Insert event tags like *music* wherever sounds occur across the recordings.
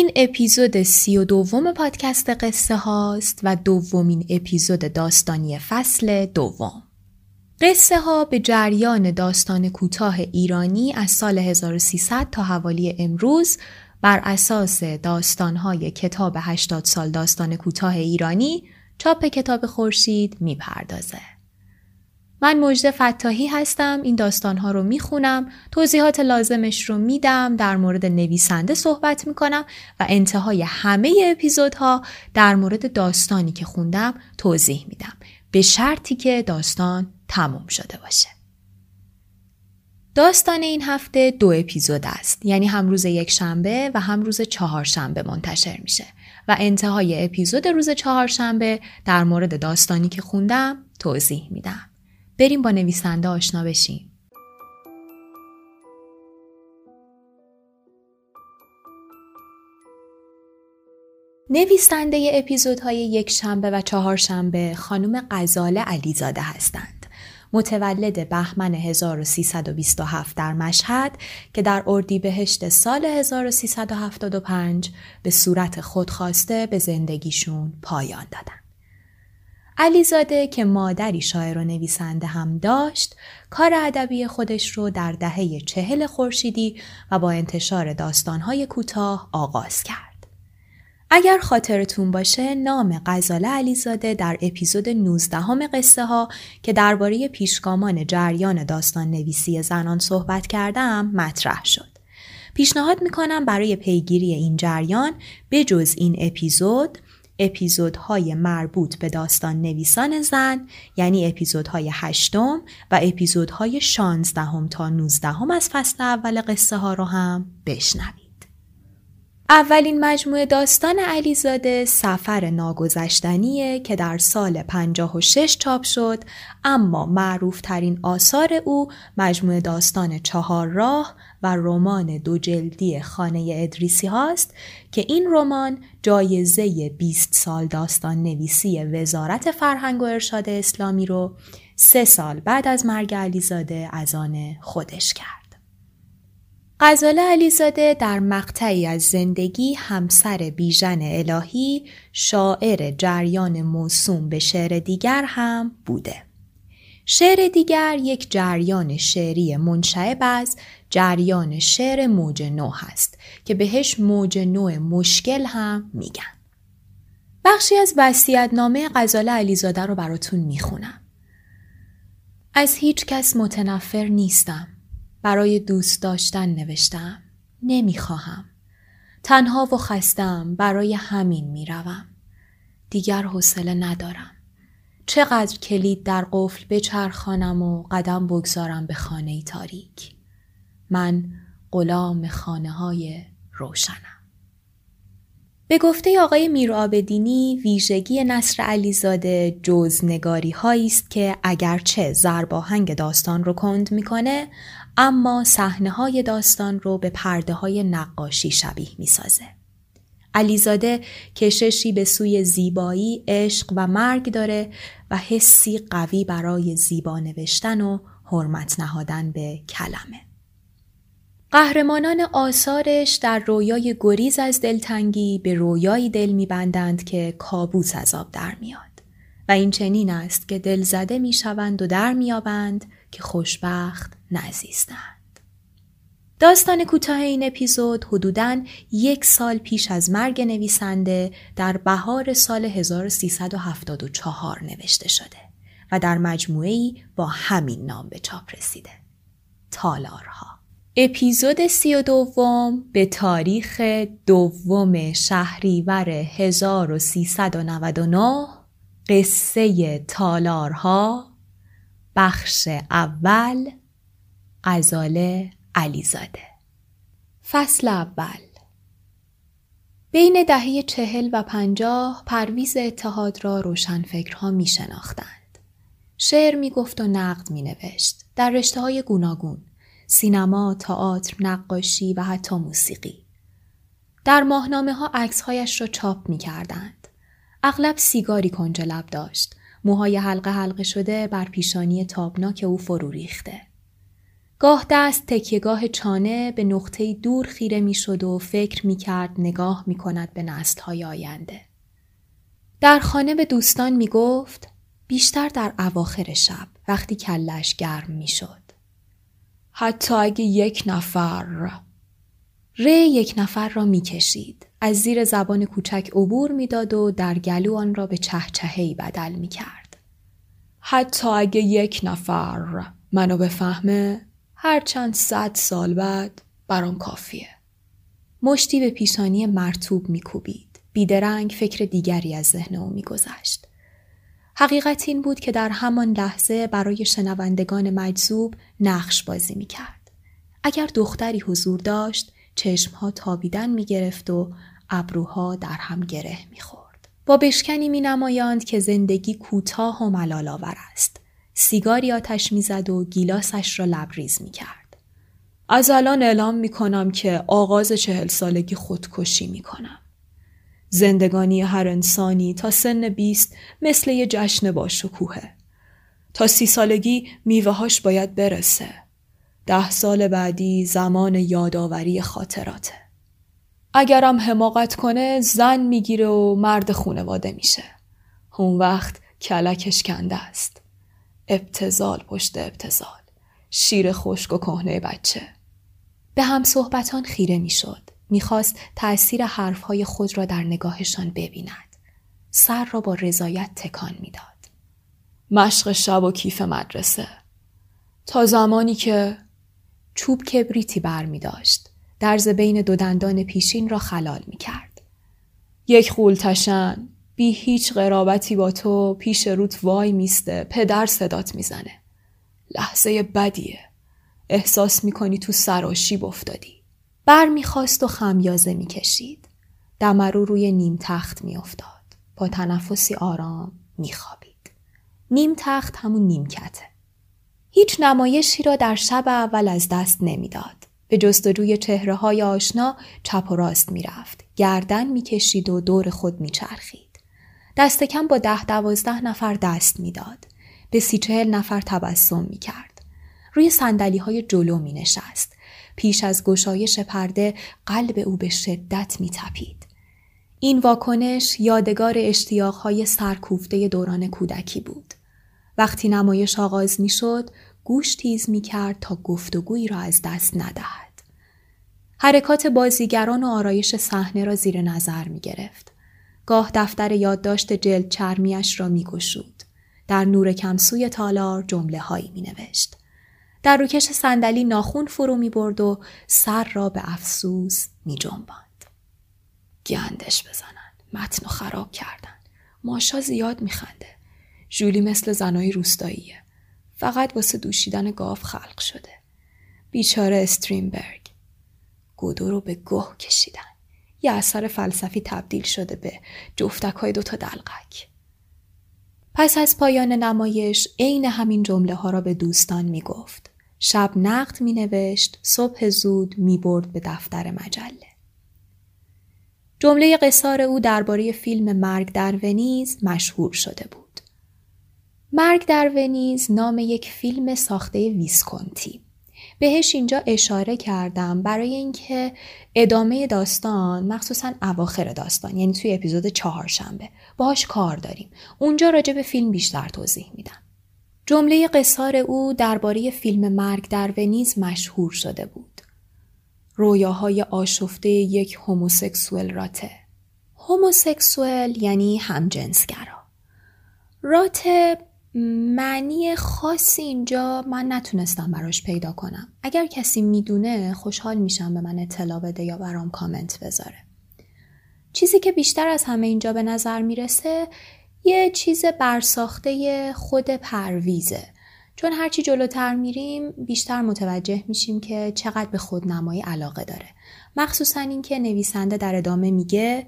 این اپیزود سی و دوم پادکست قصه هاست و دومین اپیزود داستانی فصل دوم. قصه ها به جریان داستان کوتاه ایرانی از سال 1300 تا حوالی امروز بر اساس های کتاب 80 سال داستان کوتاه ایرانی چاپ کتاب خورشید می‌پردازه. من مجد فتاحی هستم این داستانها رو می‌خونم توضیحات لازمش رو میدم در مورد نویسنده صحبت می‌کنم و انتهای همه اپیزودها در مورد داستانی که خوندم توضیح میدم. به شرطی که داستان تموم شده باشه. داستان این هفته دو اپیزود است. یعنی هم روز یک شنبه و هم روز چهار شنبه منتشر میشه. و انتهای اپیزود روز چهارشنبه در مورد داستانی که خوندم توضیح میدم. بریم با نویسنده آشنا بشیم. نویسنده اپیزودهای یک شنبه و چهار شنبه خانم قزال علیزاده هستند. متولد بهمن 1327 در مشهد که در اردیبهشت سال 1375 به صورت خودخواسته به زندگیشون پایان دادند. علیزاده که مادری شاعر و نویسنده هم داشت کار ادبی خودش رو در دهه چهل خورشیدی و با انتشار داستانهای کوتاه آغاز کرد. اگر خاطرتون باشه نام غزاله علیزاده در اپیزود 19 همه قصه ها که درباره پیشگامان جریان داستان نویسی زنان صحبت کردم مطرح شد. پیشنهاد می‌کنم برای پیگیری این جریان به جز این اپیزود اپیزودهای مربوط به داستان نویسان زن یعنی اپیزودهای هشتم و اپیزودهای شانزدهم تا نوزدهم از فصل اول قصه ها رو هم بشنوید. اولین مجموعه داستان علیزاده سفر ناگذشتنیه که در سال 56 چاپ شد اما معروف ترین آثار او مجموعه داستان چهار راه و رمان دو جلدی خانه ادریسی هاست که این رمان جایزه 20 سال داستان نویسی وزارت فرهنگ و ارشاد اسلامی رو سه سال بعد از مرگ علیزاده از آن خودش کرد. غزاله علیزاده در مقطعی از زندگی همسر بیژن الهی شاعر جریان موسوم به شعر دیگر هم بوده. شعر دیگر یک جریان شعری منشعب از جریان شعر موج نو هست که بهش موج نو مشکل هم میگن. بخشی از نامه غزاله علیزاده رو براتون می‌خونم. از هیچ کس متنفر نیستم. برای دوست داشتن نوشتم. نمی‌خواهم. تنها و خستم برای همین می‌روم. دیگر حوصله ندارم. چقدر کلید در قفل بچرخانم و قدم بگذارم به خانه تاریک. من غلام خانه های روشنم. به گفته آقای میرآبدینی ویژگی نصر علیزاده جز نگاری هایی است که اگرچه زرباهنگ داستان رو کند می‌کنه اما صحنه های داستان رو به پرده های نقاشی شبیه می‌سازه. علیزاده کششی به سوی زیبایی، عشق و مرگ داره و حسی قوی برای زیبا نوشتن و حرمت نهادن به کلمه. قهرمانان آثارش در رویای گریز از دلتنگی به رویایی دل میبندند که کابوس از آب در میاد و این چنین است که دلزده می‌شوند و در میابند که خوشبخت نزیستند. داستان کوتاه این اپیزود حدوداً یک سال پیش از مرگ نویسنده در بهار سال 1374 نوشته شده و در مجموعه با همین نام به چاپ رسیده. تالارها اپیزود سی و دوم به تاریخ دوم شهریور 1399 قصه تالارها بخش اول غزاله علیزاده فصل اول بین دهه چهل و پنجاه پرویز اتحاد را روشنفکرها می شناختند. شعر می گفت و نقد می نوشت در رشته های گوناگون سینما، تئاتر، نقاشی و حتی موسیقی. در ماهنامه ها عکسهایش را چاپ می کردند. اغلب سیگاری کنج لب داشت. موهای حلقه حلقه شده بر پیشانی تابناک او فرو ریخته. گاه دست تکیهگاه چانه به نقطه دور خیره می شد و فکر می کرد نگاه می کند به نسل های آینده. در خانه به دوستان می گفت بیشتر در اواخر شب وقتی کلش گرم می شد. حتی اگه یک نفر. ری یک نفر را می‌کشید. از زیر زبان کوچک عبور می‌داد و در گلو آن را به چهچهی بدل می‌کرد. حتی اگه یک نفر. منو بفهمه؟ هر چند صد سال بعد برام کافیه مشتی به پیشانی مرتوب میکوبید بیدرنگ فکر دیگری از ذهن او میگذشت حقیقت این بود که در همان لحظه برای شنوندگان مجذوب نقش بازی می کرد. اگر دختری حضور داشت چشمها تابیدن می گرفت و ابروها در هم گره می خورد. با بشکنی می نمایاند که زندگی کوتاه و ملال آور است. سیگاری آتش می‌زد و گیلاسش را لبریز می کرد. از الان اعلام می کنم که آغاز چهل سالگی خودکشی می کنم. زندگانی هر انسانی تا سن بیست مثل یه جشن با شکوهه. تا سی سالگی میوههاش باید برسه. ده سال بعدی زمان یادآوری خاطراته. اگرم حماقت کنه زن می‌گیره و مرد خونواده میشه. اون وقت کلکش کنده است. ابتزال پشت ابتزال. شیر خشک و کهنه بچه. به هم صحبتان خیره می‌شد. می‌خواست تأثیر حرفهای خود را در نگاهشان ببیند. سر را با رضایت تکان می‌داد. مشق شب و کیف مدرسه. تا زمانی که چوب کبریتی بر می داشت. درز بین دو دندان پیشین را خلال می کرد. یک خولتشن بی هیچ قرابتی با تو پیش روت وای میسته پدر صدات می‌زنه. لحظه بدیه. احساس می‌کنی تو سراشیب افتادی. بر می‌خواست و خمیازه می‌کشید. دمرو روی نیم تخت میافتاد. با تنفسی آرام میخوابید. نیم تخت همون نیمکته. هیچ نمایشی را در شب اول از دست نمی‌داد. به جستجوی چهره های آشنا چپ و راست می‌رفت. گردن می‌کشید و دور خود میچرخید. دست کم با ده دوازده نفر دست می‌داد. به سی چهل نفر تبسم می‌کرد. روی سندلی های جلو می نشست. پیش از گشایش پرده قلب او به شدت می تپید. این واکنش یادگار اشتیاقهای سرکوفته دوران کودکی بود. وقتی نمایش آغاز می شد، گوش تیز می کرد تا گفتگویی را از دست ندهد. حرکات بازیگران و آرایش صحنه را زیر نظر می گرفت. گاه دفتر یادداشت جلد چرمیش را می گشود. در نور کمسوی تالار جمله هایی می نوشت. در روکش صندلی ناخون فرو می برد و سر را به افسوس می جنباند. گندش بزنن. متن خراب کردن. ماشا زیاد می خنده. جولی مثل زنای روستاییه. فقط واسه دوشیدن گاو خلق شده. بیچاره استرینبرگ. گودو رو به گوه کشیدن. یه اثر فلسفی تبدیل شده به جفتک های دوتا دلقک. پس از پایان نمایش عین همین جمله ها را به دوستان می گفت. شب نقد می نوشت، صبح زود می برد به دفتر مجله. جمله قصار او درباره فیلم مرگ در ونیز مشهور شده بود. مرگ در ونیز نام یک فیلم ساخته ویسکونتی. بهش اینجا اشاره کردم برای اینکه ادامه داستان مخصوصا اواخر داستان یعنی توی اپیزود چهارشنبه باهاش کار داریم. اونجا راجع به فیلم بیشتر توضیح میدم. جمله قصار او درباره فیلم مرگ در ونیز مشهور شده بود. رویاهای آشفته یک هوموسکسوئل راته هوموسکسوئل یعنی همجنسگرا. راته معنی خاصی اینجا من نتونستم براش پیدا کنم. اگر کسی می‌دونه خوشحال میشم به من اطلاع بده یا برام کامنت بذاره. چیزی که بیشتر از همه اینجا به نظر می‌رسه یه چیز برساخته خود پرویزه. چون هرچی جلوتر میریم بیشتر متوجه میشیم که چقدر به خودنمایی علاقه داره. مخصوصا اینکه نویسنده در ادامه میگه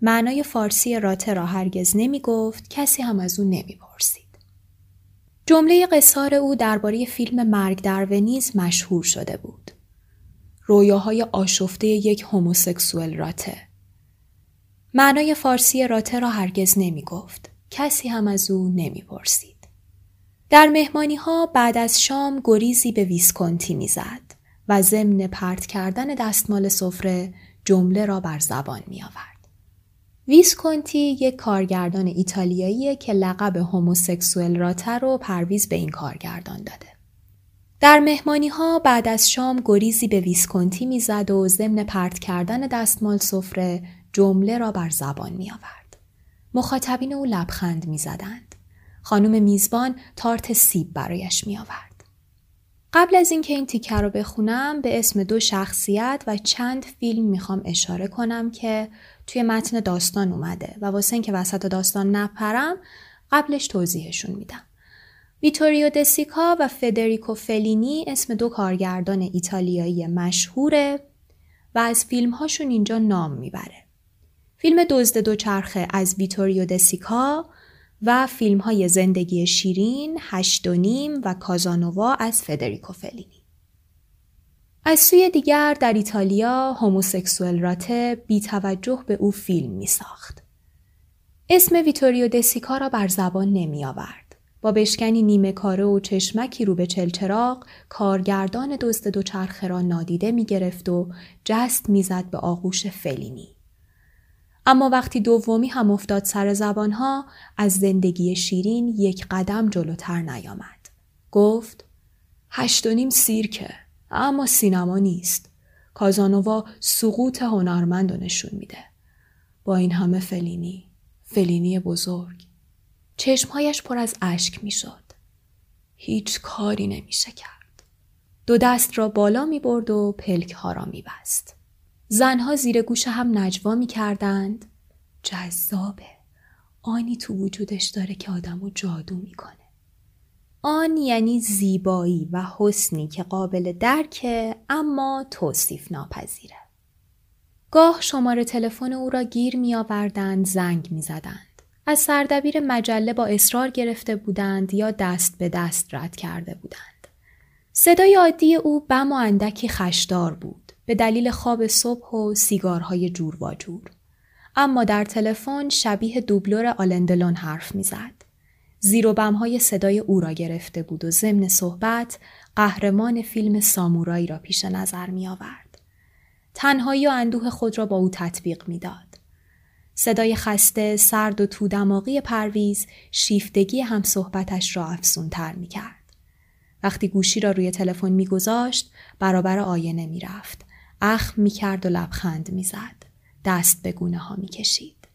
معنای فارسی راته را هرگز نمی‌گفت کسی هم از اون نمی‌پرسید. جمله قصار او درباره فیلم مرگ در ونیز مشهور شده بود. رویاهای آشفته یک هوموسکسوئل راته. معنای فارسی راته را هرگز نمی گفت. کسی هم از او نمی پرسید. در مهمانی ها بعد از شام گریزی به ویسکونتی می‌زد و ضمن پرت کردن دستمال سفره جمله را بر زبان می آورد. ویسکونتی یک کارگردان ایتالیاییه که لقب هوموسکسوئل راتر رو پرویز به این کارگردان داده. در مهمانی ها بعد از شام گریزی به ویسکونتی می‌زد و ضمن پرت کردن دستمال سفره جمله را بر زبان می آورد. مخاطبین او لبخند می زدند. خانم میزبان تارت سیب برایش می آورد. قبل از اینکه این تیکه رو بخونم به اسم دو شخصیت و چند فیلم می‌خوام اشاره کنم که توی متن داستان اومده و واسه اینکه وسط داستان نپرم قبلش توضیحشون میدم. ویتوریو دسیکا و فدریکو فلینی اسم دو کارگردان ایتالیایی مشهوره و از فیلمهاشون اینجا نام می‌بره. فیلم دزد دوچرخه از ویتوریو دسیکا و فیلم های زندگی شیرین، هشت و نیم و کازانووا از فدریکو فلینی. از سوی دیگر در ایتالیا هوموسکسوئل راته بی توجه به او فیلم می ساخت. اسم ویتوریو دسیکا را بر زبان نمی آورد. با بشکنی نیمه کاره و چشمکی رو به چلچراغ کارگردان دزد دوچرخه را نادیده می گرفت و جست می‌زد به آغوش فلینی. اما وقتی دومی هم افتاد سر زبانها از زندگی شیرین یک قدم جلوتر نیامد. گفت هشت و نیم سیرکه. اما سینما نیست. کازانووا سقوط هنرمند رو نشون میده. با این همه فلینی. فلینی بزرگ. چشمهایش پر از اشک می‌شد. هیچ کاری نمیشه کرد. دو دست را بالا می برد و پلک ها را می بست. زنها زیر گوش هم نجوا می کردند. جذابه. آنی تو وجودش داره که آدمو جادو می‌کنه. آن یعنی زیبایی و حسنی که قابل درکه اما توصیف ناپذیره. گاه شماره تلفن او را گیر می آوردند زنگ می زدند. از سردبیر مجله با اصرار گرفته بودند یا دست به دست رد کرده بودند. صدای عادی او بم و اندکی خشدار بود به دلیل خواب صبح و سیگارهای جور و جور. اما در تلفن شبیه دوبلور آلندلون حرف می‌زد. زیر و بمهای صدای او را گرفته بود و ضمن صحبت قهرمان فیلم سامورایی را پیش نظر می آورد. تنهایی و اندوه خود را با او تطبیق می داد. صدای خسته، سرد و تو دماغی پرویز شیفتگی هم صحبتش را افسونتر می کرد. وقتی گوشی را روی تلفن میگذاشت برابر آینه می رفت. اخم می کرد و لبخند می زد. دست به گونه ها می کشید.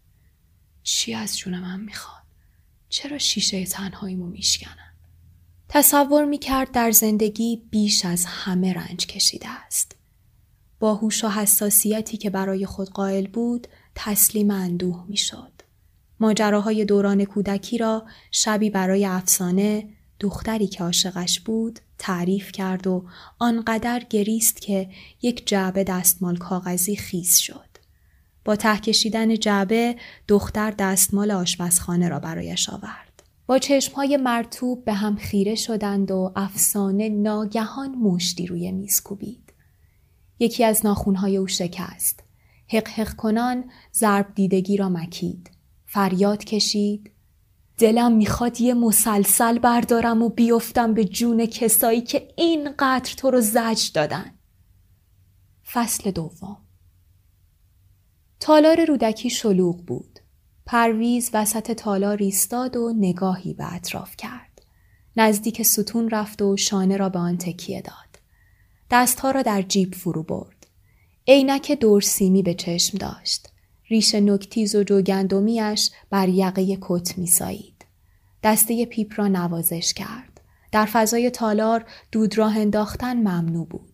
چی از جون من می خواد؟ چرا شیشه تنهاییمو میشکنن؟ تصور می‌کرد در زندگی بیش از همه رنج کشیده است. با هوش و حساسیتی که برای خود قائل بود تسلیم اندوه می‌شد. ماجراهای دوران کودکی را شبی برای افسانه دختری که عاشقش بود تعریف کرد و آنقدر گریست که یک جعبه دستمال کاغذی خیس شد. با ته کشیدن جعبه دختر دستمال آشپزخانه را برایش آورد. با چشمهای مرتوب به هم خیره شدند و افسانه ناگهان مشتی روی میز کوبید. یکی از ناخونهای او شکست. حق حق کنان ضرب دیدگی را مکید. فریاد کشید. دلم می‌خواد یه مسلسل بردارم و بیفتم به جون کسایی که اینقدر تو رو زج دادن. فصل دوم تالار رودکی شلوغ بود. پرویز وسط تالار ایستاد و نگاهی به اطراف کرد. نزدیک ستون رفت و شانه را به آن تکیه داد. دستها را در جیب فرو برد. عینک دور سیمی به چشم داشت. ریش نکتیز و جوگندمیش بر یقه کت میسایید. دسته پیپ را نوازش کرد. در فضای تالار دود راه انداختن ممنوع بود.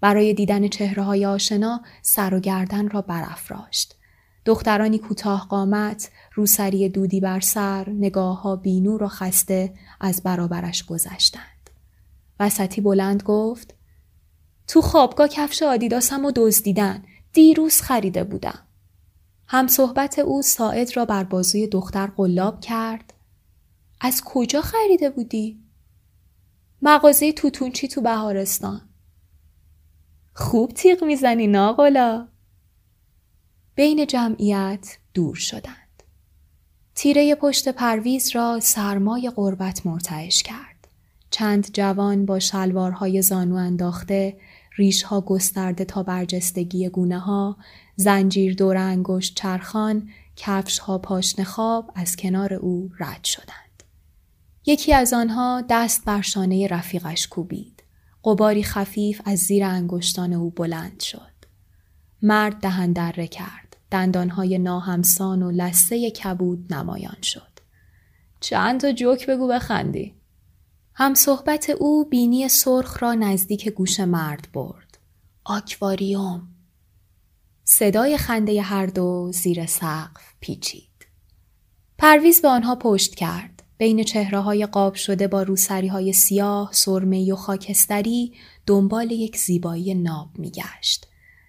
برای دیدن چهره های آشنا سر و گردن را برافراشت. دخترانی کوتاه قامت، روسری دودی بر سر، نگاه ها بینور و خسته از برابرش گذشتند. وسطی بلند گفت تو خوابگاه کفش آدیداسم و دزدیدن. دیروز خریده بودم. هم صحبت او ساعد را بر بازوی دختر قلاب کرد. از کجا خریده بودی؟ مغازه توتونچی تو بهارستان. خوب تیغ می‌زنی ناقلا. بین جمعیت دور شدند. تیره پشت پرویز را سرمای قربت مرتعش کرد. چند جوان با شلوارهای زانو انداخته ریشها گسترده تا برجستگی گونه ها، زنجیر دور انگشت چرخان، کفش ها پاشن خواب از کنار او رد شدند. یکی از آنها دست بر شانه رفیقش کوبید. قباری خفیف از زیر انگشتان او بلند شد. مرد دهن دره کرد. دندانهای ناهمسان و لسه کبود نمایان شد. چند تا جوک بگو بخندی. هم صحبت او بینی سرخ را نزدیک گوش مرد برد. آکواریوم. صدای خنده هر دو زیر سقف پیچید. پرویز به آنها پشت کرد. بین چهره های قاب شده با روسری های سیاه، سرمه و خاکستری دنبال یک زیبایی ناب میگشت.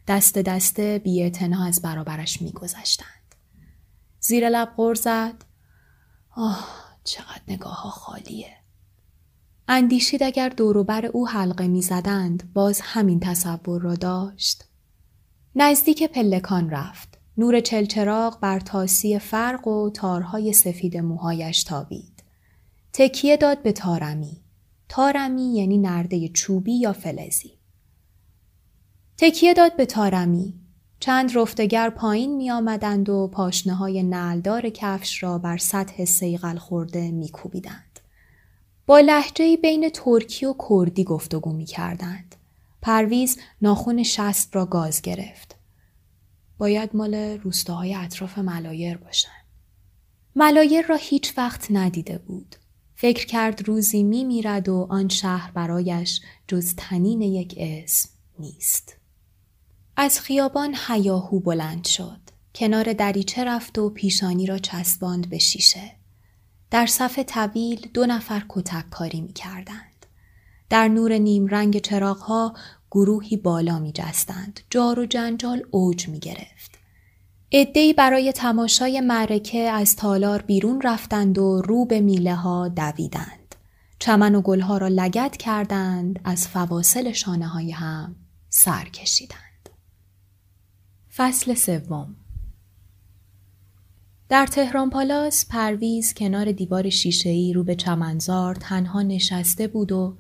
دست دسته بی از برابرش میگذشتند. زیر لب غر زد. آه چقدر نگاه ها خالیه. اندیشید اگر دوروبر او حلقه می‌زدند باز همین تصور را داشت. نزدیک پلکان رفت. نور چلچراغ بر تاسی فرق و تارهای سفید موهایش تابید. تکیه داد به تارمی. تارمی یعنی نرده چوبی یا فلزی. تکیه داد به تارمی. چند رفتگر پایین می آمدند و پاشنه های نلدار کفش را بر سطح سیغل خورده می کوبیدند. با لحجه بین ترکی و کردی گفتگو می کردند. پرویز ناخون شست را گاز گرفت. باید مال روستاهای اطراف ملایر باشن. ملایر را هیچ وقت ندیده بود. فکر کرد روزی می میرد و آن شهر برایش جز تنین یک اسم نیست. از خیابان هیاهو بلند شد. کنار دریچه رفت و پیشانی را چسباند به شیشه. در صف طویل دو نفر کتک کاری می کردند. در نور نیم رنگ چراغها گروهی بالا می جستند. جار و جنجال اوج می گرفت. ادهی برای تماشای معرکه از تالار بیرون رفتند و رو به میله ها دویدند. چمن و گلها را لگت کردند از فواصل شانه های هم سر کشیدند. فصل سوم در تهران پالاس پرویز کنار دیوار شیشه‌ای رو به چمنزار تنها نشسته بود و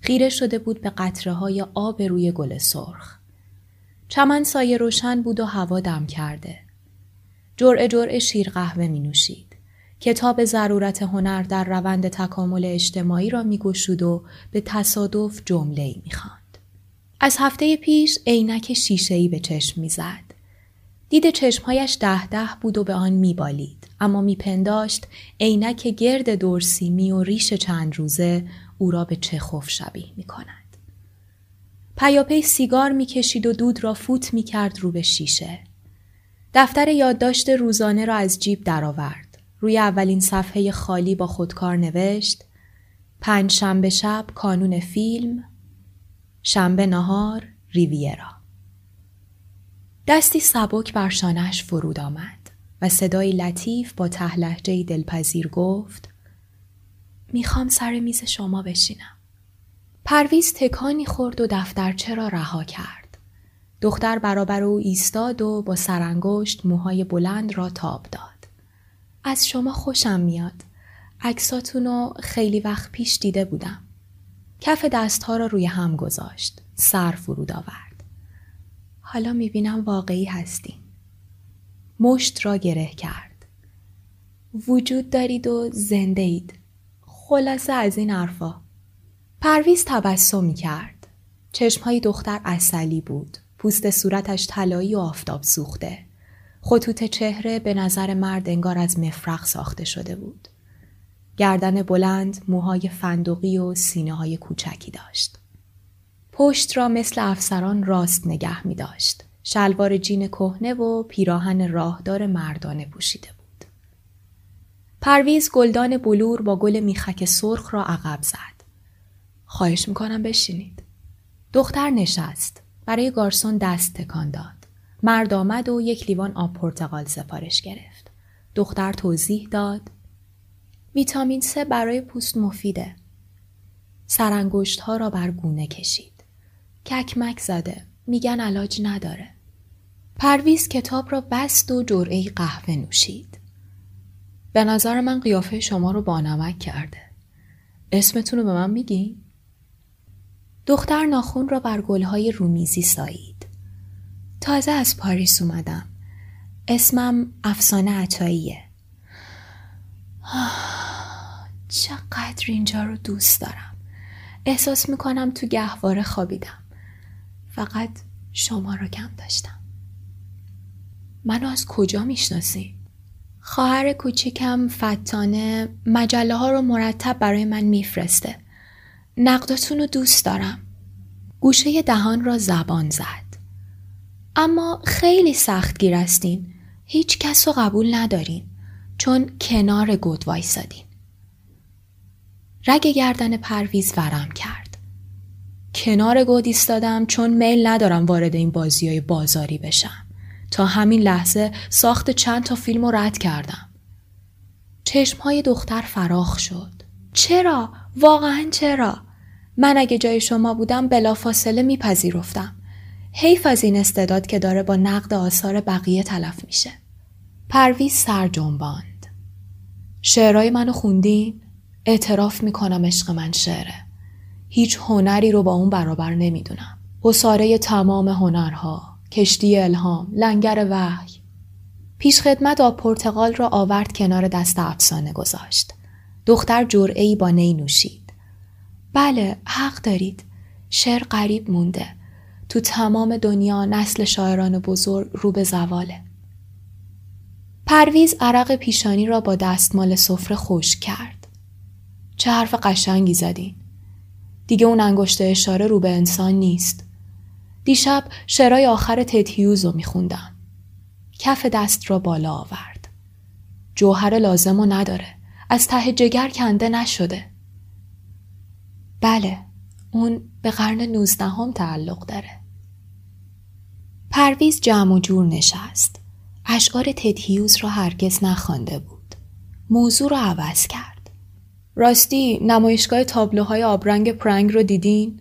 خیره شده بود به قطره های آب روی گل سرخ. چمن سایه روشن بود و هوا دم کرده. جرعه جرعه شیر قهوه می نوشید. کتاب ضرورت هنر در روند تکامل اجتماعی را می گشود و به تصادف جمله می خاند. از هفته پیش عینک شیشه‌ای به چشم می‌زد. دید چشمهایش ده ده بود و به آن میبالید اما میپنداشت عینک گرد دورسیمی و ریش چند روزه او را به چخوف شبیه می کند. پیاپی سیگار می‌کشید و دود را فوت می‌کرد رو به شیشه. دفتر یادداشت روزانه را از جیب درآورد. روی اولین صفحه خالی با خودکار نوشت پنج شنبه شب کانون فیلم شنبه نهار ریویرا دستی سبک بر شانش فرود آمد و صدای لطیف با تهلهجه دلپذیر گفت می‌خوام سر میز شما بشینم. پرویز تکانی خورد و دفترچه را رها کرد. دختر برابر او ایستاد و با سرانگشت موهای بلند را تاب داد. از شما خوشم میاد. عکساتون رو خیلی وقت پیش دیده بودم. کف دستها را روی هم گذاشت. سر فرود آورد. حالا می‌بینم واقعی هستین. مشت را گره کرد. وجود دارید و زنده اید. خلاصه از این حرفا. پرویز تبسمی کرد. چشمهای دختر اصلی بود. پوست صورتش طلایی و آفتاب سوخته. خطوط چهره به نظر مرد انگار از مفرق ساخته شده بود. گردن بلند، موهای فندقی و سینه های کوچکی داشت. پشت را مثل افسران راست نگه می داشت. شلوار جین کهنه و پیراهن راهدار مردانه پوشیده بود. پرویز گلدان بلور با گل میخک سرخ را عقب زد. خواهش می‌کنم بشینید. دختر نشست. برای گارسون دست تکان داد. مرد آمد و یک لیوان آب پرتقال سفارش گرفت. دختر توضیح داد. ویتامین C برای پوست مفیده. سرانگشت ها را بر گونه کشید. ککمک زده. میگن علاج نداره. پرویز کتاب را بست و جرعه قهوه نوشید. به نظر من قیافه شما رو بانمک کرده. اسمتون رو به من میگی؟ دختر ناخون را بر گلهای رومیزی سایید. تازه از پاریس اومدم. اسمم افسانه عطاییه. چقدر اینجا رو دوست دارم. احساس می‌کنم تو گهواره خوابیدم. فقط شما رو کم داشتم. منو از کجا می‌شناسی؟ خواهر کوچیکم فتانه مجله ها رو مرتب برای من میفرسته. نقدتون رو دوست دارم. گوشه دهان را زبان زد. اما خیلی سخت گیر هستین. هیچ کس رو قبول ندارین. چون کنار گود وایسادین. رگ گردن پرویز ورم کرد. کنار گود ایستادم چون میل ندارم وارد این بازی های بازاری بشم. تا همین لحظه ساخت چند تا فیلم رو رد کردم. چشمهای دختر فراخ شد. چرا؟ واقعا چرا؟ من اگه جای شما بودم بلافاصله میپذیرفتم. حیف از این استعداد که داره با نقد آثار بقیه تلف میشه. پرویز سر جنباند. شعرهای منو خوندین؟ اعتراف می‌کنم عشق من شعره. هیچ هنری رو با اون برابر نمی‌دونم. حساره تمام هنرها، کشتی الهام، لنگر وحی. پیشخدمت آب پرتقال را آورد کنار دست افسانه گذاشت. دختر جرعه با نی نوشید. بله حق دارید. شعر قریب مونده. تو تمام دنیا نسل شاعران بزرگ رو به زواله. پرویز عرق پیشانی را با دستمال سفره خوش کرد. چه حرف قشنگی زدین. دیگه اون انگشت اشاره رو به انسان نیست. دیشب شعرهای آخر تدهیوز رو میخوندم. کف دست را بالا آورد. جوهر لازم و نداره. از ته جگر کنده نشده. بله اون به قرن نوزدهم تعلق داره. پرویز جمع و جور نشست. اشعار تدهیوز را هرگز نخوانده بود. موضوع را عوض کرد. راستی نمایشگاه تابلوهای آبرنگ پرنگ رو دیدین؟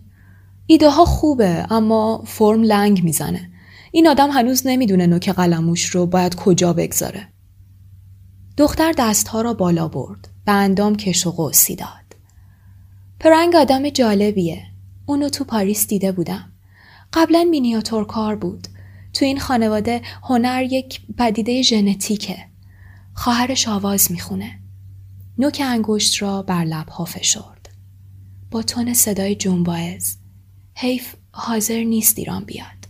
ایده ها خوبه اما فرم لنگ می‌زنه. این آدم هنوز نمی‌دونه نوک قلموش رو باید کجا بگذاره. دختر دستها را بالا برد. به اندام کش و قوسی داد. پرنگ آدم جالبیه. اونو تو پاریس دیده بودم. قبلا مینیاتور کار بود. تو این خانواده هنر یک پدیده ژنتیکه. خواهرش آواز می‌خونه. نوک انگشت را بر لبها فشرد. با تون صدای جنبایز. حیف حاضر نیست ایران بیاد.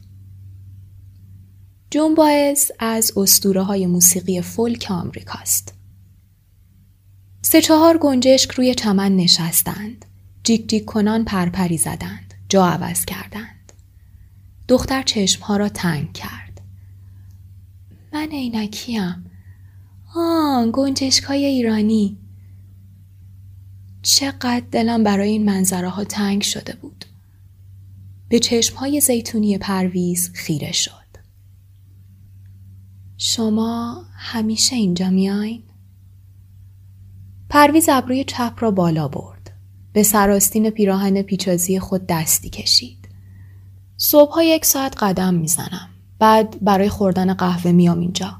جون باعز از استوره های موسیقی فولک آمریکاست. سه چهار گنجشک روی چمن نشستند. جیک جیک کنان پرپری زدند. جا عوض کردند. دختر چشمها را تنگ کرد. من عینکیم. آن گنجشک های ایرانی. چقدر دلم برای این منظره ها تنگ شده بود. به چشم های زیتونی پرویز خیره شد. شما همیشه اینجا میاین؟ پرویز ابروی چپ را بالا برد. به سراستین پیراهن پیچازی خود دستی کشید. صبح یک ساعت قدم می‌زنم. بعد برای خوردن قهوه میام اینجا.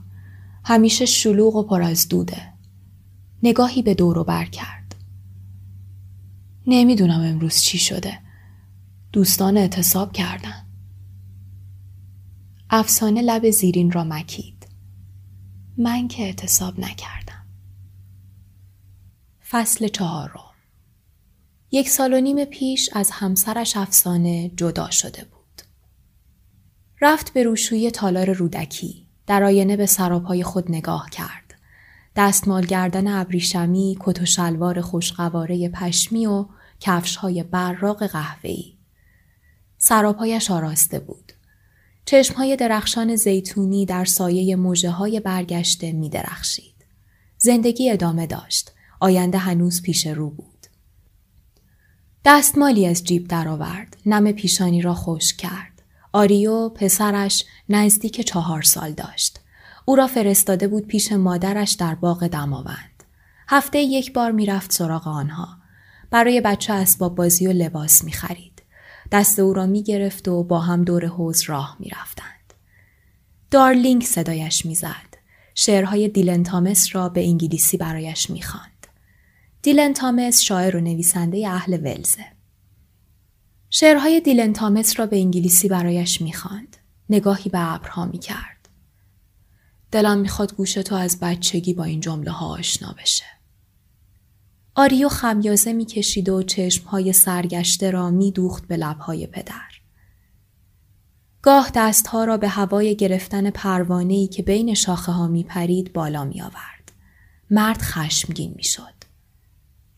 همیشه شلوغ و پر از دوده. نگاهی به دور بر کرد. نمی‌دونم امروز چی شده. دوستان اعتصاب کردن. افسانه لب زیرین را مکید. من که اعتصاب نکردم. فصل چهارم یک سال و نیم پیش از همسرش افسانه جدا شده بود. رفت به روشوی تالار رودکی در آینه به سراپای خود نگاه کرد. دستمال گردن ابریشمی، کت و شلوار خوشقواره پشمی و کفش های براق قهوه‌ای. سراپایش آراسته بود. چشمهای درخشان زیتونی در سایه موجه های برگشته می درخشید. زندگی ادامه داشت. آینده هنوز پیش رو بود. دستمالی از جیب درآورد. نم پیشانی را خوش کرد. آریو پسرش نزدیک چهار سال داشت. او را فرستاده بود پیش مادرش در باغ دماوند. هفته یک بار می‌رفت سراغ آنها. برای بچه اسباب بازی و لباس می خرید. دست او را می گرفت و با هم دور حوز راه می رفتند. دارلینگ صدایش می‌زد. شعرهای دیلن تامس را به انگلیسی برایش می‌خواند. دیلن تامس شاعر و نویسنده اهل ولزه. شعرهای دیلن تامس را به انگلیسی برایش می‌خواند. نگاهی به ابرها می‌کرد. دلم می‌خواد گوش تو از بچگی با این جمله ها آشنا بشه. آریو خمیازه می‌کشید و چشمهای سرگشته را میدوخت به لبهای پدر. گاه دستها را به هوای گرفتن پروانه‌ای که بین شاخه ها می پرید بالا می آورد. مرد خشمگین می.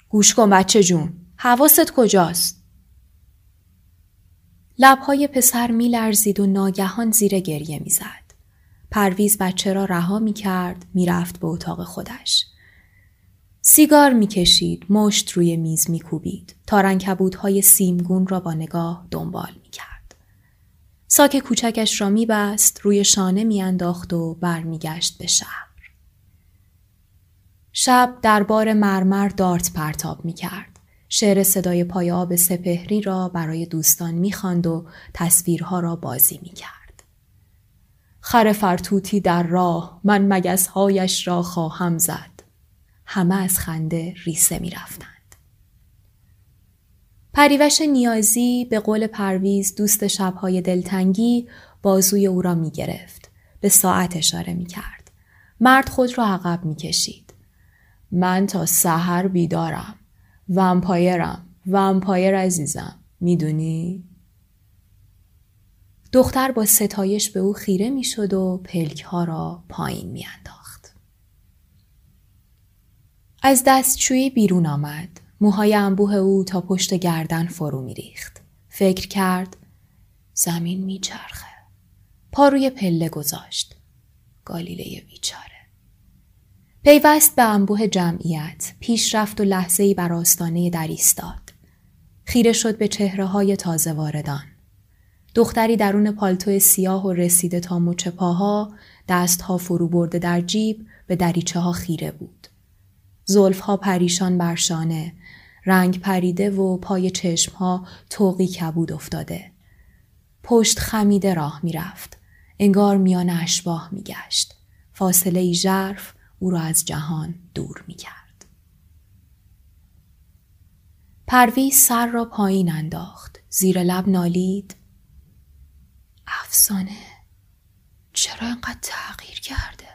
گوش کن بچه جون. حواست کجاست؟ لبهای پسر می لرزید و ناگهان زیر گریه می زد. پرویز بچه را رها می کرد می به اتاق خودش. سیگار می کشید، مشت روی میز می کوبید تا رنکبودهای سیمگون را با نگاه دنبال می کرد. ساک کوچکش را می بست، روی شانه می انداخت و برمیگشت به شهر. شب دربار مرمر دارت پرتاب می کرد. شعر صدای پای آب سپهری را برای دوستان می خاند و تصویرها را بازی می کرد. خر فرتوتی در راه من مگسهایش را خواهم زد. همه از خنده ریسه می رفتند. پریوش نیازی به قول پرویز دوست شبهای دلتنگی بازوی او را می گرفت. به ساعت اشاره می کرد. مرد خود را عقب می کشید. من تا سحر بیدارم. ومپایرم. ومپایر عزیزم. می‌دونی؟ دختر با ستایش به او خیره می شد و پلک ها را پایین می انداخت. از دستشویی بیرون آمد. موهای انبوه او تا پشت گردن فرو می ریخت. فکر کرد زمین می چرخه. پا روی پله گذاشت. گالیله بیچاره. پیوست به انبوه جمعیت پیش رفت و لحظه ای بر آستانه در ایستاد. خیره شد به چهره های تازه واردان. دختری درون پالتو سیاه و رسیده تا مچ پاها دستها فرو برده در جیب به دریچه ها خیره بود. زلف ها پریشان بر شانه، رنگ پریده و پای چشم ها توقی کبود افتاده. پشت خمیده راه می رفت. انگار میان اشباه می گشت. فاصله ای ژرف او را از جهان دور می کرد. پرویز سر را پایین انداخت. زیر لب نالید. افسانه چرا انقدر تغییر کرده؟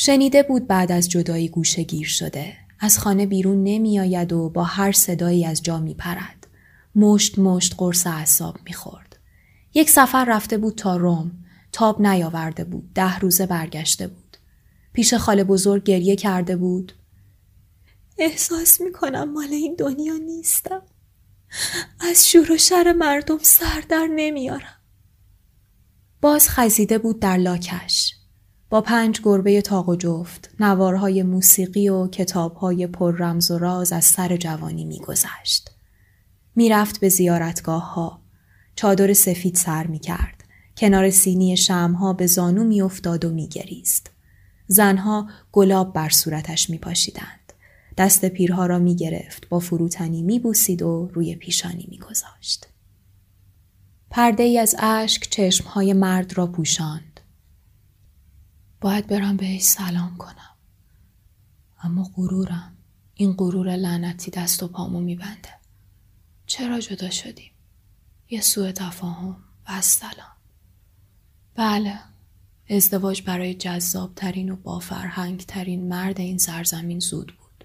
شنیده بود بعد از جدایی گوشه گیر شده. از خانه بیرون نمی آید و با هر صدایی از جا می پرد. مشت مشت قرص اعصاب می خورد. یک سفر رفته بود تا روم. تاب نیاورده بود. ده روزه برگشته بود. پیش خاله بزرگ گریه کرده بود. احساس می کنم مال این دنیا نیستم. از شور و شر مردم سر در نمیارم. باز خزیده بود در لاکش. با پنج گربه تاق و جفت، نوارهای موسیقی و کتابهای پر رمز و راز از سر جوانی میگذشت. می‌رفت به زیارتگاه ها. چادر سفید سر می کرد. کنار سینی شمها به زانو میافتاد و میگریست. زنها گلاب بر صورتش می پاشیدند. دست پیرها را می گرفت با فروتنی می بوسید و روی پیشانی می گذاشت. پرده ای از اشک چشمهای مرد را پوشاند. باید برم بهش سلام کنم. اما غرورم این غرور لعنتی دست و پامو میبنده. چرا جدا شدیم؟ یه سوء تفاهم و سلام بله ازدواج برای جذاب ترین و با فرهنگ ترین مرد این سرزمین زود بود.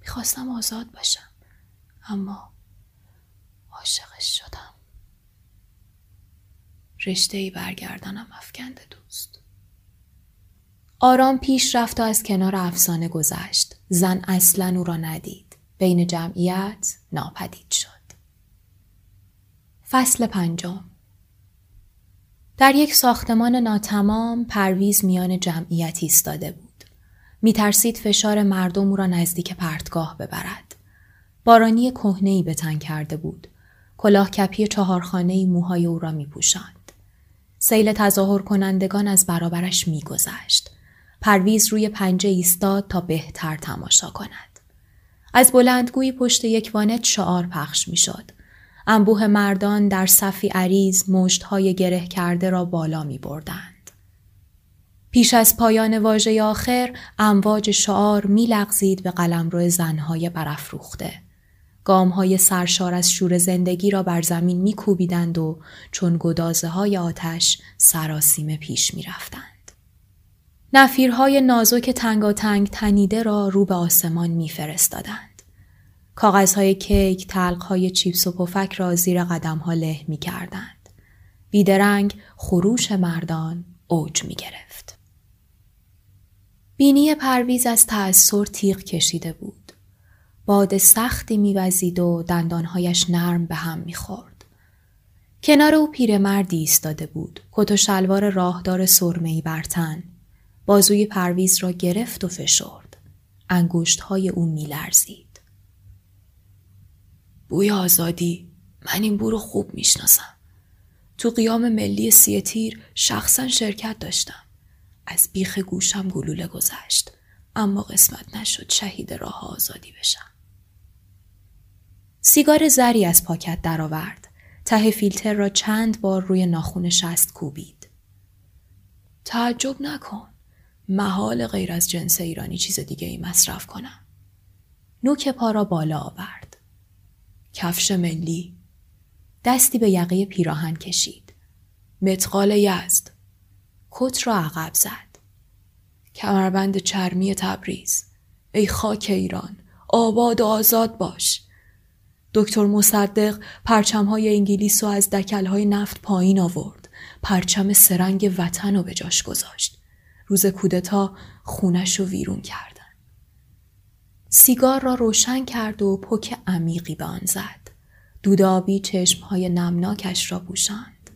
می‌خواستم آزاد باشم اما عاشقش شدم. رشته ای برگردنم افکنده دوست. آرام پیش رفت و از کنار افسانه گذشت زن اصلا او را ندید بین جمعیت ناپدید شد فصل پنجم در یک ساختمان ناتمام پرویز میان جمعیت ایستاده بود. می ترسید فشار مردم او را نزدیک پرتگاه ببرد. بارانی کهنه به تن کرده بود. کلاه کپی چهارخانه موهای او را می پوشند. سیل تظاهر کنندگان از برابرش می گذشت. پرویز روی پنجه ایستاد تا بهتر تماشا کند. از بلندگویی پشت یک وانت شعار پخش می شد. انبوه مردان در صفی عریض مشتهای گره کرده را بالا می بردند. پیش از پایان واژه آخر امواج شعار می لغزید به قلمرو زنهای برافروخته. گامهای سرشار از شور زندگی را بر زمین می کوبیدند و چون گدازه های آتش سراسیمه پیش می رفتند. نفیرهای نازک تنگاتنگ تنیده را رو به آسمان می فرستادند. کاغذهای کیک، تلقهای چیپس و پفک را زیر قدمها له می کردند. بیدرنگ خروش مردان اوج می گرفت. بینی پرویز از تأثیر تیغ کشیده بود. باد سختی میوزید و دندانهایش نرم به هم می‌خورد. کنار او پیرمردی ایستاده بود. کت و شلوار راهدار سرمهای بر تن. بازوی پرویز را گرفت و فشرد. انگشتهای او میلرزید. بوی آزادی. من این بو رو خوب می‌شناسم. تو قیام ملی سی تیر شخصا شرکت داشتم. از بیخ گوشم گلوله گذشت. اما قسمت نشد شهید راه آزادی بشم. سیگار زری از پاکت درآورد. ته فیلتر را چند بار روی ناخون شست کوبید. تعجب نکن. محال غیر از جنس ایرانی چیز دیگه ای مصرف کنم. نوک پا را بالا آورد. کفش ملی. دستی به یقه پیراهن کشید. متقال یزد. کت را عقب زد. کمربند چرمی تبریز. ای خاک ایران آباد و آزاد باش. دکتر مصدق های انگلیس و از های نفت پایین آورد. پرچم سرنگ وطن رو به جاش گذاشت. روز کودتا خونش رو ویرون کرد سیگار را روشن کرد و پک عمیقی به آن زد. دودابی چشمهای نمناکش را پوشاند.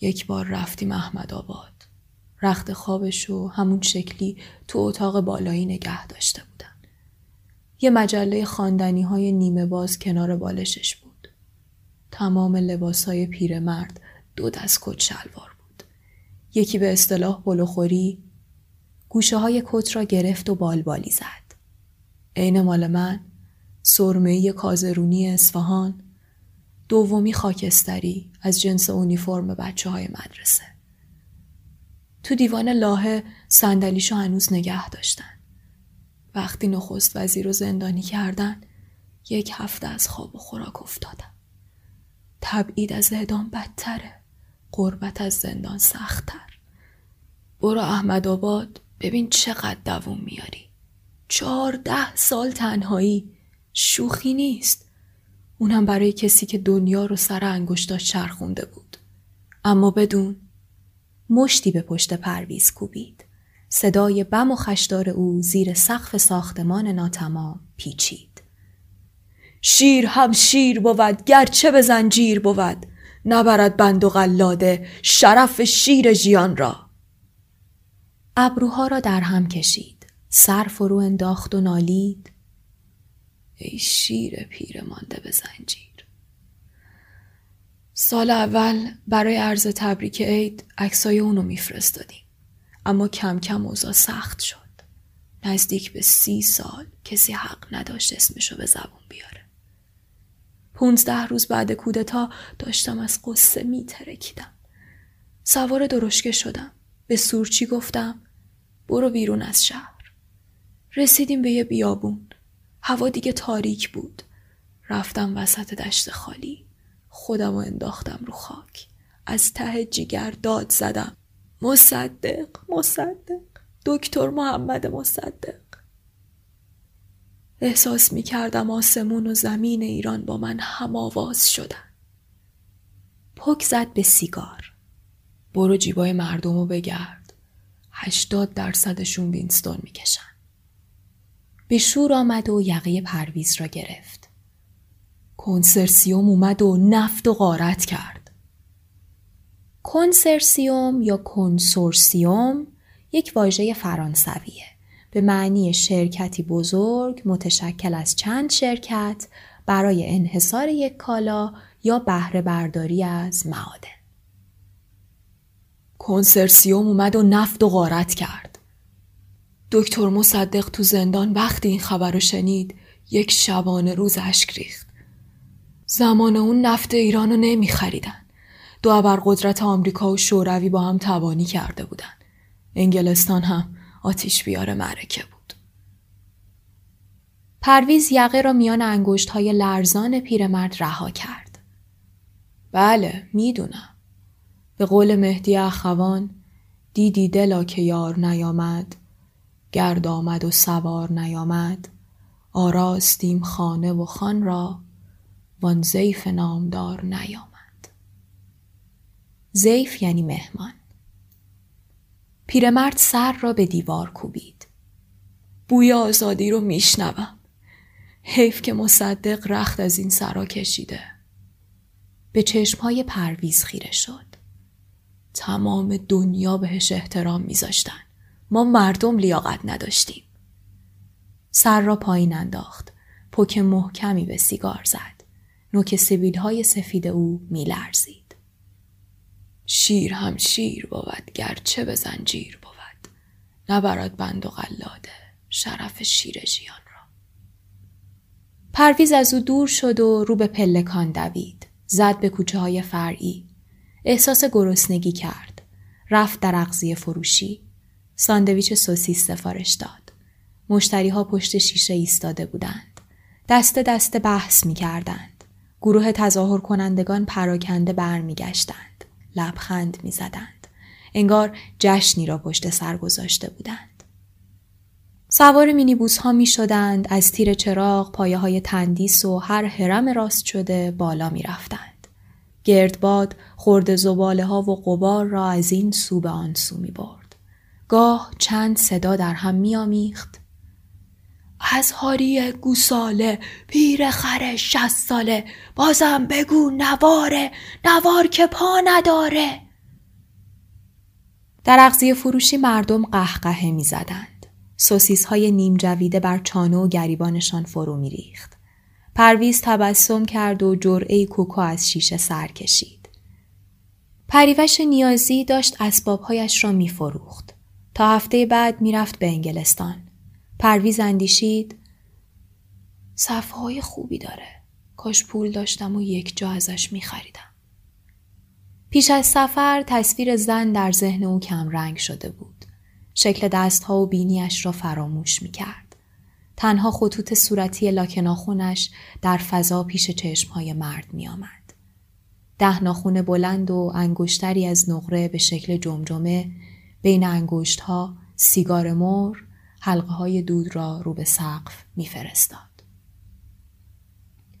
یک بار رفتیم احمد آباد. رخت خوابش و همون شکلی تو اتاق بالایی نگه داشته بودن. یه مجله خاندنی های نیمه باز کنار بالشش بود. تمام لباس های پیرمرد دو دست کت شلوار. یکی به اصطلاح بلوخوری گوشه های کت را گرفت و بالبالی زد. عین مال من سرمهی کازرونی اصفهان دومی خاکستری از جنس اونیفرم بچه های مدرسه. تو دیوان لاهه صندلیشو هنوز نگه داشتن. وقتی نخست وزیر رو زندانی کردن یک هفته از خواب و خوراک افتادم. تبعید از اعدام بدتره. قربت از زندان سختتر. برو احمد آباد ببین چقدر دووم میاری. چهارده سال تنهایی. شوخی نیست. اونم برای کسی که دنیا رو سر انگشتاش چرخونده بود. اما بدون مشتی به پشت پرویز کوبید. صدای بم و خشدار او زیر سقف ساختمان ناتمام پیچید. شیر هم شیر بود گرچه به زنجیر بود. نبرد بند و غلاده شرف شیر جیان را ابروها را در هم کشید. سر فرو انداخت و نالید. ای شیر پیر مانده به زنجیر. سال اول برای عرض تبریک عید عکسای اونو میفرستادیم. اما کم کم اوضاع سخت شد. نزدیک به سی سال کسی حق نداشت اسمشو به زبون بیاره. پونزده روز بعد کودتا داشتم از قصه میترکیدم. سوار درشکه شدم. به سورچی گفتم برو بیرون از شهر رسیدیم به یه بیابون. هوا دیگه تاریک بود. رفتم وسط دشت خالی. خودم رو انداختم رو خاک. از ته جیگر داد زدم. مصدق مصدق دکتر محمد مصدق احساس می کردم آسمون و زمین ایران با من هم آواز شدن. پک زد به سیگار. برو جیبای مردم رو بگرد. هشتاد درصدشون وینستون می‌کشن. به شور آمد و یقه پرویز را گرفت. کنسرسیوم اومد و نفت و غارت کرد. کنسرسیوم یا کنسورسیوم یک واژه فرانسویه به معنی شرکتی بزرگ متشکل از چند شرکت برای انحصار یک کالا یا بهره برداری از معادن. کنسرسیوم اومد و نفت و غارت کرد. دکتر مصدق تو زندان وقتی این خبر رو شنید یک شبانه روز اشک ریخت. زمان اون نفت ایران رو نمی خریدن. دو قدرت آمریکا و شوروی با هم توانی کرده بودن. انگلستان هم آتیش بیار معرکه بود. پرویز یقه را میان انگشت های لرزان پیرمرد رها کرد. بله می‌دونم. به قول مهدی اخوان دیدی دلا که یار نیامد گرد آمد و سوار نیامد آراستیم خانه و خان را وان زیف نامدار نیامد زیف یعنی مهمان پیرمرد سر را به دیوار کوبید. بوی آزادی رو میشنوم. حیف که مصدق رخت از این سرا کشیده. به چشمهای پرویز خیره شد. تمام دنیا بهش احترام میذاشتن. ما مردم لیاقت نداشتیم. سر را پایین انداخت. پک محکمی به سیگار زد. نوک سبیل های سفید او میلرزید. شیر هم شیر بود گرچه به زنجیر بود نبرد بند و قلاده شرف شیر جیان را پرویز از او دور شد و رو به پلکان دوید زد به کوچه های فرعی احساس گرسنگی کرد. رفت در اغذیه فروشی. ساندویچ سوسیس سفارش داد. مشتری ها پشت شیشه ایستاده بودند. دست دست بحث می کردند. گروه تظاهر کنندگان پراکنده برمیگشتند. لبخند می زدند. انگار جشنی را پشت سر گذاشته بودند. سوار مینیبوس ها می شدند از تیر چراغ پایه های تندیس و هر حرم راست شده بالا می رفتند. گردباد خورد زباله ها و قبار را از این سو به آن سو می برد. گاه چند صدا در هم می آمیخت. از هاری گوساله پیر خر شست ساله بازم بگو نواره نوار که پا نداره در اغذیه فروشی مردم قهقهه می زدند. سوسیس های نیم جویده بر چانه و گریبانشان فرو می ریخت. پرویز تبسم کرد و جرعه کوکو از شیشه سر کشید. پریوش نیازی داشت اسبابهایش را می فروخت. تا هفته بعد می‌رفت به انگلستان. پرویز اندیشید صفحه خوبی داره. کاش پول داشتم و یک جا ازش می خریدم. پیش از سفر تصویر زن در ذهن او کم رنگ شده بود. شکل دستها و بینیش را فراموش می کرد. تنها خطوط صورتی لاکناخونش در فضا پیش چشمهای مرد می آمد. ده ناخون بلند و انگشتری از نقره به شکل جمجمه بین انگشتها سیگار مر حلقه های دود را رو به سقف میفرستاد.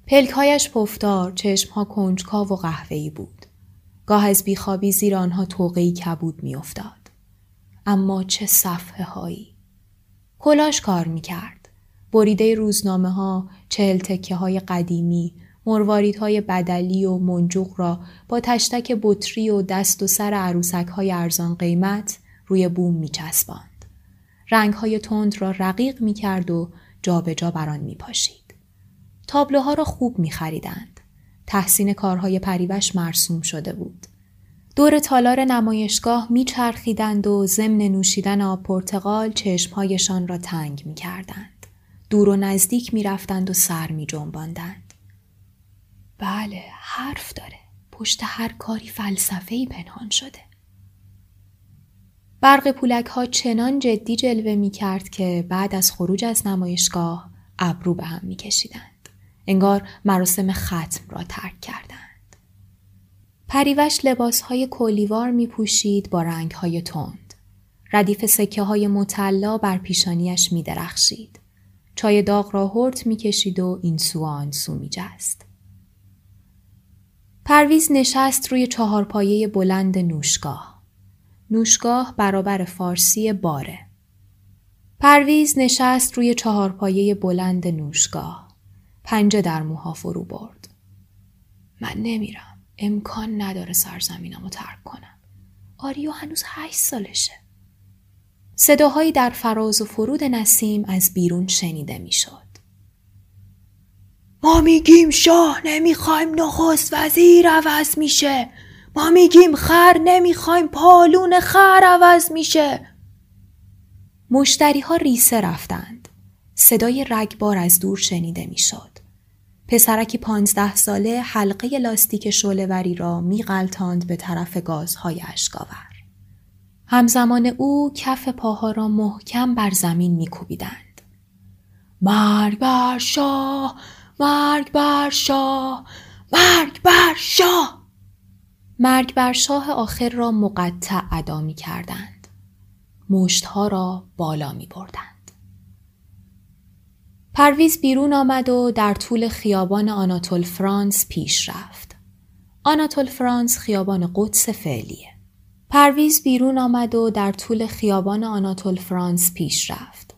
پلکهایش پفتار، چشمها کنجکاو و قهوه‌ای بود. گاه از بیخوابی زیر آنها توقعی کبود میافتاد. اما چه صفحه هایی. کلاش کار می‌کرد. بریده روزنامه ها، چهل تکه های قدیمی، مروارید های بدلی و منجوق را با تشتک بطری و دست و سر عروسک های ارزان قیمت روی بوم می چسباند. رنگ های تند را رقیق می کرد و جابجا جا بر آن می پاشید. تابلوها را خوب می خریدند. تحسین کارهای پریوش مرسوم شده بود. دور تالار نمایشگاه میچرخیدند و ضمن نوشیدن آب پرتقال چشمهایشان را تنگ می کردند. دور و نزدیک می رفتند و سر می جنباندند. بله حرف داره. پشت هر کاری فلسفه‌ای پنهان شده. برق پولک ها چنان جدی جلوه می کرد که بعد از خروج از نمایشگاه ابرو به هم می کشیدند. انگار مراسم ختم را ترک کردند. پریوش لباس های کلیوار می پوشید با رنگ های تند. ردیف سکه های مطلا بر پیشانیش می درخشید. چای داغ را هرت می کشید و این سو آن سو می جست. پرویز نشست روی چهارپایه بلند نوشگاه. نوشگاه برابر فارسی باره. پرویز نشست روی چهارپایه بلند نوشگاه. پنجه در موها فرو برد. من نمیرم. امکان نداره سرزمینم رو ترک کنم. آریو هنوز هشت سالشه. صداهایی در فراز و فرود نسیم از بیرون شنیده می‌شد. ما میگیم شاه نمی‌خوایم نخست وزیر عوض میشه ما میگیم خر نمی‌خوایم پالون خر عوض میشه. مشتری ها ریسه رفتند. صدای رگبار از دور شنیده می‌شد. پسرکی پانزده ساله حلقه لاستیک شولوری را میغلطاند به طرف گازهای اشکاور همزمان او کف پاها را محکم بر زمین میکوبیدند. مرگ بر شاه مرگ بر شاه مرگ بر شاه! مرگ بر شاه آخر را مقطع ادا می کردند. مشتها را بالا می بردند. پرویز بیرون آمد و در طول خیابان آناتول فرانس پیش رفت. آناتول فرانس خیابان قدس فعلیه. پرویز بیرون آمد و در طول خیابان آناتول فرانس پیش رفت.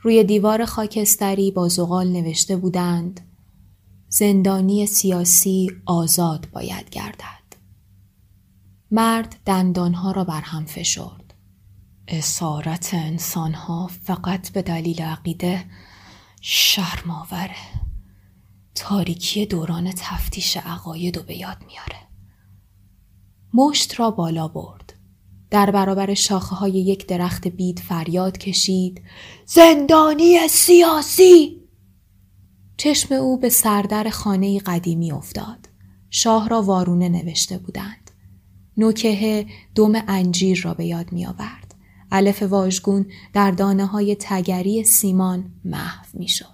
روی دیوار خاکستری با زغال نوشته بودند زندانی سیاسی آزاد باید گردد. مرد دندانها را بر هم فشرد. اسارت انسانها فقط به دلیل عقیده شرماوره. تاریکی دوران تفتیش عقاید و به یاد میاره. مشت را بالا برد. در برابر شاخه های یک درخت بید فریاد کشید زندانی سیاسی چشم او به سردر خانه قدیمی افتاد. شاه را وارونه نوشته بودند. نوکه دم انجیر را به یاد می آورد. علف واژگون در دانه های تگری سیمان محو می شد.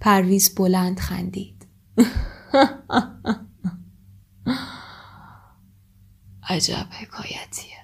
پرویز بلند خندید. *laughs* عجب حکایتیه.